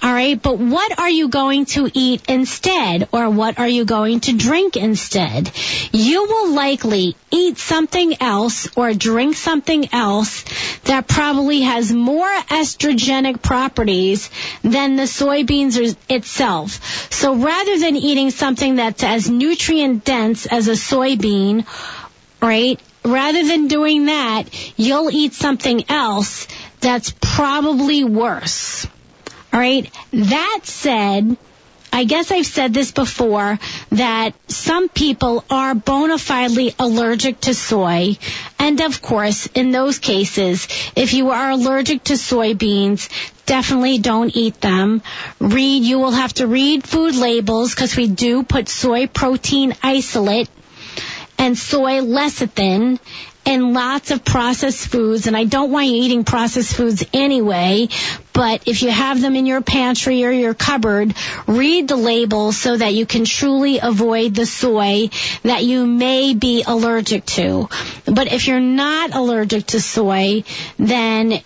All right, but what are you going to eat instead or what are you going to drink instead? You will likely eat something else or drink something else that probably has more estrogenic properties than the soybeans itself. So rather than eating something that's as nutrient dense as a soybean, right? Rather than doing that, you'll eat something else that's probably worse. All right. That said, I guess I've said this before that some people are bona fidely allergic to soy. And of course, in those cases, if you are allergic to soybeans, definitely don't eat them. Read, you will have to read food labels because we do put soy protein isolate and soy lecithin and lots of processed foods. And I don't want you eating processed foods anyway, but if you have them in your pantry or your cupboard, read the label so that you can truly avoid the soy that you may be allergic to. But if you're not allergic to soy, then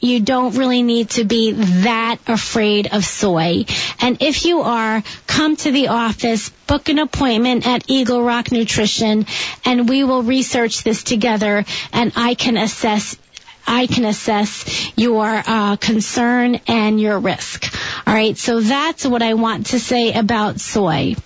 you don't really need to be that afraid of soy. And if you are, come to the office, book an appointment at Eagle Rock Nutrition, and we will research this together, and I can assess I can assess your uh, concern and your risk. All right, so that's what I want to say about soy.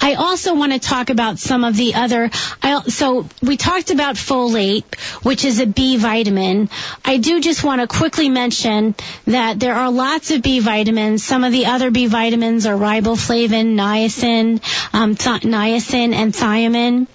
I also want to talk about some of the other. I, so we talked about folate, which is a B vitamin. I do just want to quickly mention that there are lots of B vitamins. Some of the other B vitamins are riboflavin, niacin, um, th- niacin, and thiamine.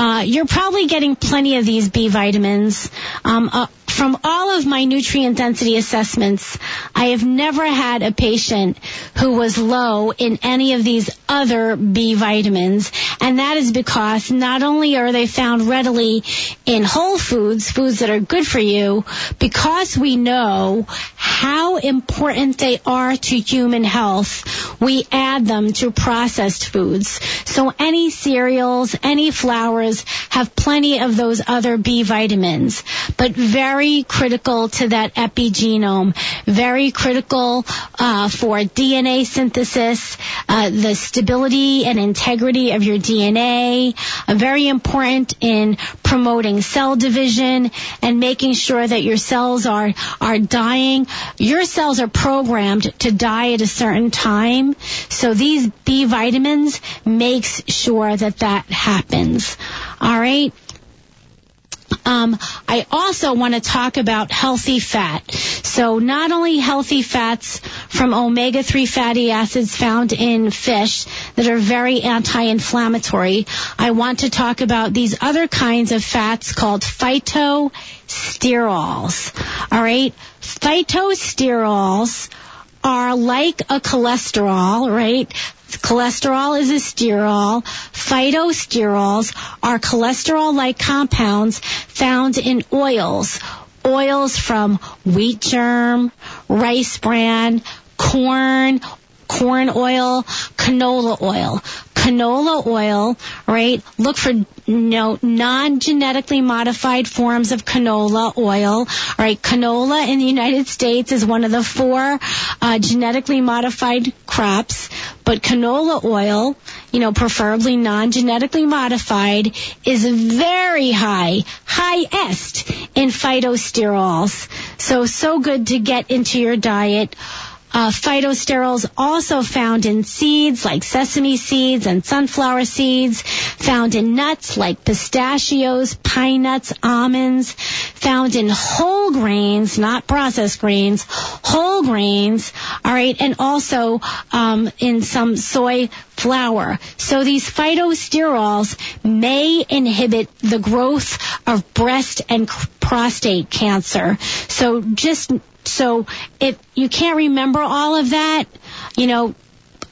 Uh, you're probably getting plenty of these B vitamins. Um, uh, from all of my nutrient density assessments, I have never had a patient who was low in any of these other B vitamins. And that is because not only are they found readily in whole foods, foods that are good for you, because we know how important they are to human health, we add them to processed foods. So any cereals, any flours have plenty of those other B vitamins, but very critical to that epigenome, very critical uh, for DNA synthesis, uh, the stability and integrity of your DNA, uh, very important in promoting cell division and making sure that your cells are are dying. Your cells are programmed to die at a certain time, so these B vitamins makes sure that that happens. All right. Um, I also want to talk about healthy fat. So not only healthy fats from omega-3 fatty acids found in fish that are very anti-inflammatory, I want to talk about these other kinds of fats called phytosterols. All right. Phytosterols are like a cholesterol, right? Cholesterol is a sterol. Phytosterols are cholesterol-like compounds found in oils. Oils from wheat germ, rice bran, corn, corn oil, canola oil. Canola oil, right? Look for know, non-genetically modified forms of canola oil. All right, canola in the United States is one of the four uh, genetically modified crops, but canola oil, you know, preferably non-genetically modified, is very high, highest in phytosterols. So, so good to get into your diet. Uh, phytosterols also found in seeds like sesame seeds and sunflower seeds, found in nuts like pistachios, pine nuts, almonds, found in whole grains, not processed grains, whole grains, all right, and also um, in some soy flour. So these phytosterols may inhibit the growth of breast and prostate cancer. So just so if you can't remember all of that, you know,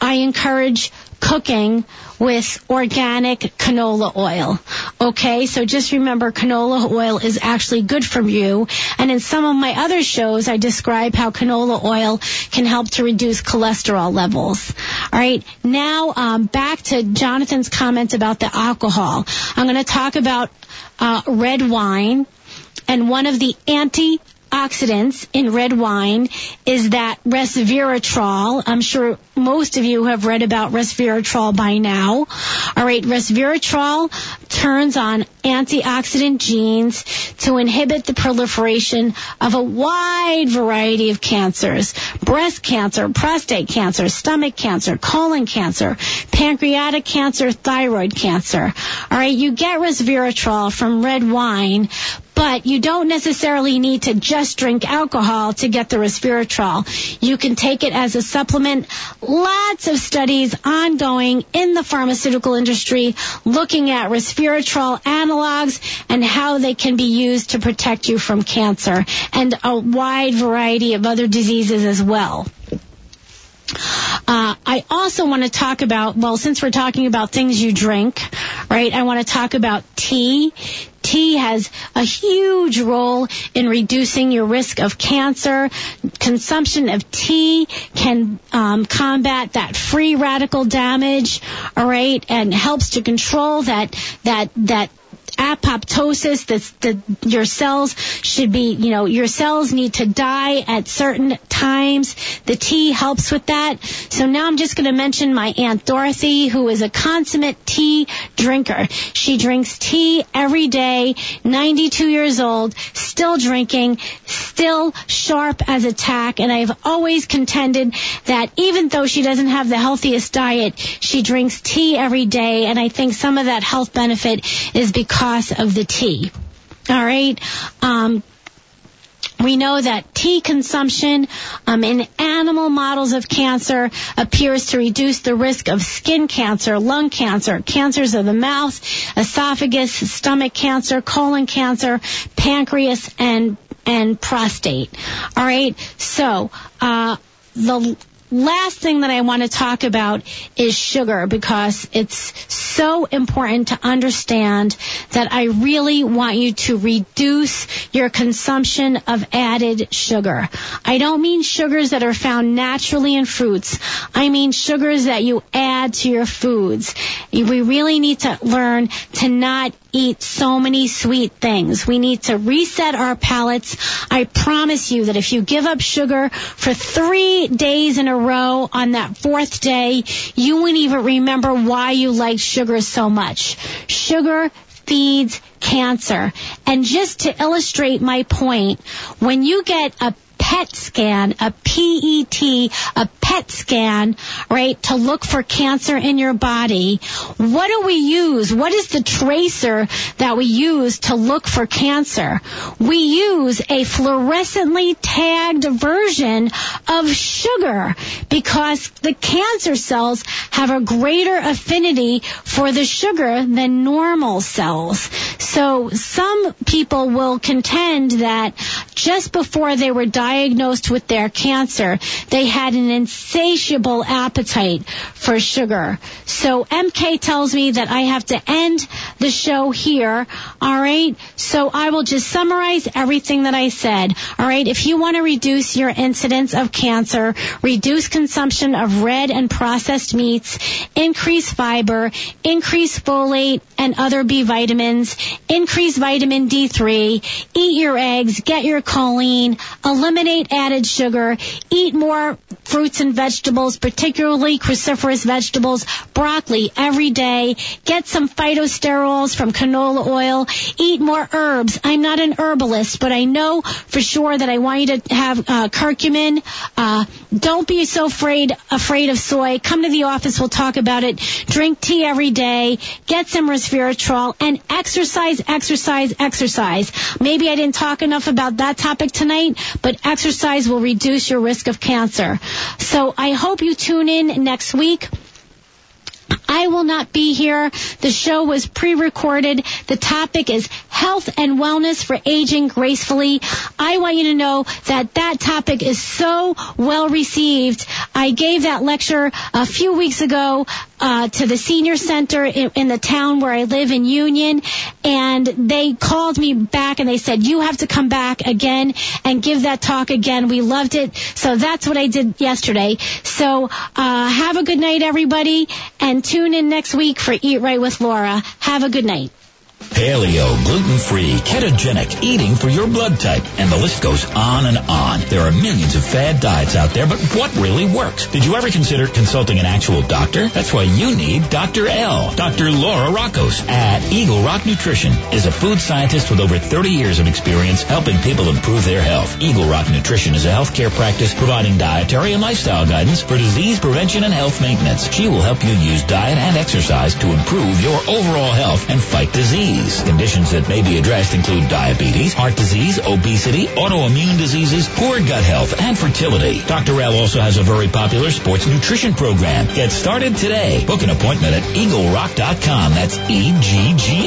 I encourage cooking with organic canola oil. Okay, so just remember canola oil is actually good for you. And in some of my other shows, I describe how canola oil can help to reduce cholesterol levels. All right, now um, back to Jonathan's comment about the alcohol. I'm going to talk about uh, red wine and one of the anti antioxidants in red wine is that resveratrol. I'm sure most of you have read about resveratrol by now. All right, resveratrol turns on antioxidant genes to inhibit the proliferation of a wide variety of cancers. Breast cancer, prostate cancer, stomach cancer, colon cancer, pancreatic cancer, thyroid cancer. All right, you get resveratrol from red wine, but you don't necessarily need to just drink alcohol to get the resveratrol. You can take it as a supplement. Lots of studies ongoing in the pharmaceutical industry looking at resveratrol analogs and how they can be used to protect you from cancer and a wide variety of other diseases as well. Uh, I also want to talk about, well, since we're talking about things you drink, right, I want to talk about tea. Tea has a huge role in reducing your risk of cancer. Consumption of tea can um, combat that free radical damage, all right, and helps to control that that that apoptosis that your cells should be you know your cells need to die at certain times. The tea helps with that. So now i'm just going to mention my aunt dorothy who is a consummate tea drinker. She drinks tea every day 92 years old still drinking still sharp as a tack. And i've always contended that even though she doesn't have the healthiest diet she drinks tea every day. And i think some of that health benefit is because of the tea. All right. Um, we know that tea consumption um, in animal models of cancer appears to reduce the risk of skin cancer, lung cancer, cancers of the mouth, esophagus, stomach cancer, colon cancer, pancreas, and and prostate. All right. So uh, the last thing that I want to talk about is sugar because it's so important to understand that I really want you to reduce your consumption of added sugar. I don't mean sugars that are found naturally in fruits. I mean sugars that you add to your foods. We really need to learn to not eat so many sweet things. We need to reset our palates. I promise you that if you give up sugar for three days in a row on that fourth day, you wouldn't even remember why you liked sugar so much. Sugar feeds cancer. And just to illustrate my point, when you get a PET scan, a PET, a PET scan, right, to look for cancer in your body. What do we use? What is the tracer that we use to look for cancer? We use a fluorescently tagged version of sugar because the cancer cells have a greater affinity for the sugar than normal cells. So some people will contend that just before they were diagnosed with their cancer, they had an insatiable appetite for sugar. So MK tells me that I have to end the show here. All right. So I will just summarize everything that I said. All right. If you want to reduce your incidence of cancer, reduce consumption of red and processed meats, increase fiber, increase folate and other B vitamins, increase vitamin D3, eat your eggs, get your choline, eliminate added sugar, eat more fruits and vegetables, particularly cruciferous vegetables, broccoli every day, get some phytosterols from canola oil, eat more herbs. I'm not an herbalist, but I know for sure that I want you to have uh, curcumin. Uh, don't be so afraid afraid of soy. Come to the office, we'll talk about it. Drink tea every day, get some resveratrol, and exercise, exercise, exercise. Maybe I didn't talk enough about that topic tonight, but exercise will reduce your risk of cancer. So I hope you tune in next week. I will not be here. The show was pre-recorded. The topic is health and wellness for aging gracefully. I want you to know that that topic is so well received. I gave that lecture a few weeks ago uh, to the senior center in, in, the town where I live in Union, and they called me back and they said, you have to come back again and give that talk again. We loved it. So that's what I did yesterday. So uh, have a good night, everybody, and tune in next week for Eat Right with Laura. Have a good night. Paleo, gluten-free, ketogenic, eating for your blood type, and the list goes on and on. There are millions of fad diets out there, but what really works? Did you ever consider consulting an actual doctor? That's why you need Dr. L. Dr. Laura Rockos at Eagle Rock Nutrition is a food scientist with over 30 years of experience helping people improve their health. Eagle Rock Nutrition is a healthcare practice providing dietary and lifestyle guidance for disease prevention and health maintenance. She will help you use diet and exercise to improve your overall health and fight disease disease. Conditions that may be addressed include diabetes, heart disease, obesity, autoimmune diseases, poor gut health, and fertility. Dr. L also has a very popular sports nutrition program. Get started today. Book an appointment at eaglerock.com. That's E-G-G-L-R-O-C-K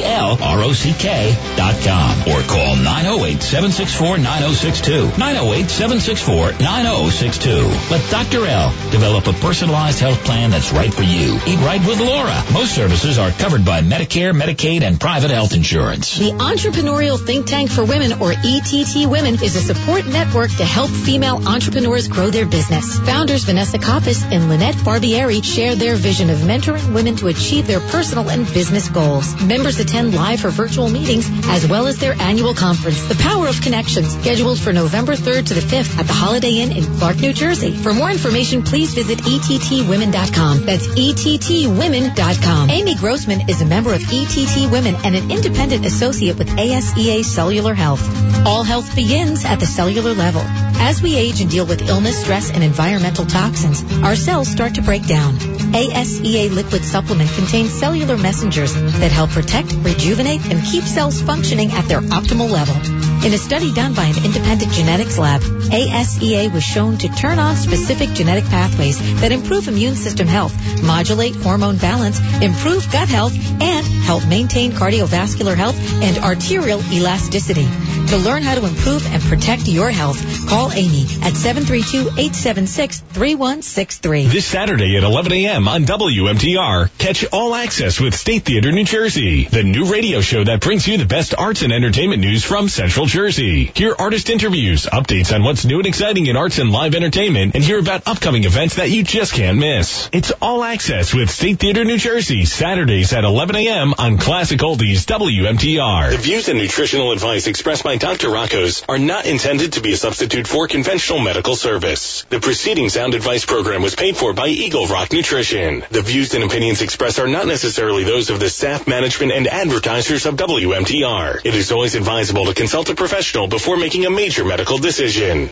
dot com. Or call 908-764-9062. 908-764-9062. Let Dr. L develop a personalized health plan that's right for you. Eat right with Laura. Most services are covered by Medicare, Medicaid, and private health insurance. The Entrepreneurial Think Tank for Women, or ETT Women, is a support network to help female entrepreneurs grow their business. Founders Vanessa Coppis and Lynette Barbieri share their vision of mentoring women to achieve their personal and business goals. Members attend live or virtual meetings as well as their annual conference, The Power of Connections, scheduled for November 3rd to the 5th at the Holiday Inn in Clark, New Jersey. For more information, please visit ettwomen.com. That's ettwomen.com. Amy Grossman is a member of ETT Women and an independent associate with ASEA Cellular Health. All health begins at the cellular level. As we age and deal with illness, stress, and environmental toxins, our cells start to break down. ASEA liquid supplement contains cellular messengers that help protect, rejuvenate, and keep cells functioning at their optimal level. In a study done by an independent genetics lab, ASEA was shown to turn on specific genetic pathways that improve immune system health, modulate hormone balance, improve gut health, and help maintain cardiovascular health and arterial elasticity. To learn how to improve and protect your health, call Amy at 732-876-3163. This Saturday at 11 a.m. on WMTR, catch All Access with State Theatre New Jersey, the new radio show that brings you the best arts and entertainment news from Central Jersey. Hear artist interviews, updates on what's new and exciting in arts and live entertainment, and hear about upcoming events that you just can't miss. It's All Access with State Theatre New Jersey, Saturdays at 11 a.m. on Classic Oldies WMTR. The views and nutritional advice expressed by Dr. Rockos are not intended to be a substitute for conventional medical service. The preceding sound advice program was paid for by Eagle Rock Nutrition. The views and opinions expressed are not necessarily those of the staff, management, and advertisers of WMTR. It is always advisable to consult a professional before making a major medical decision.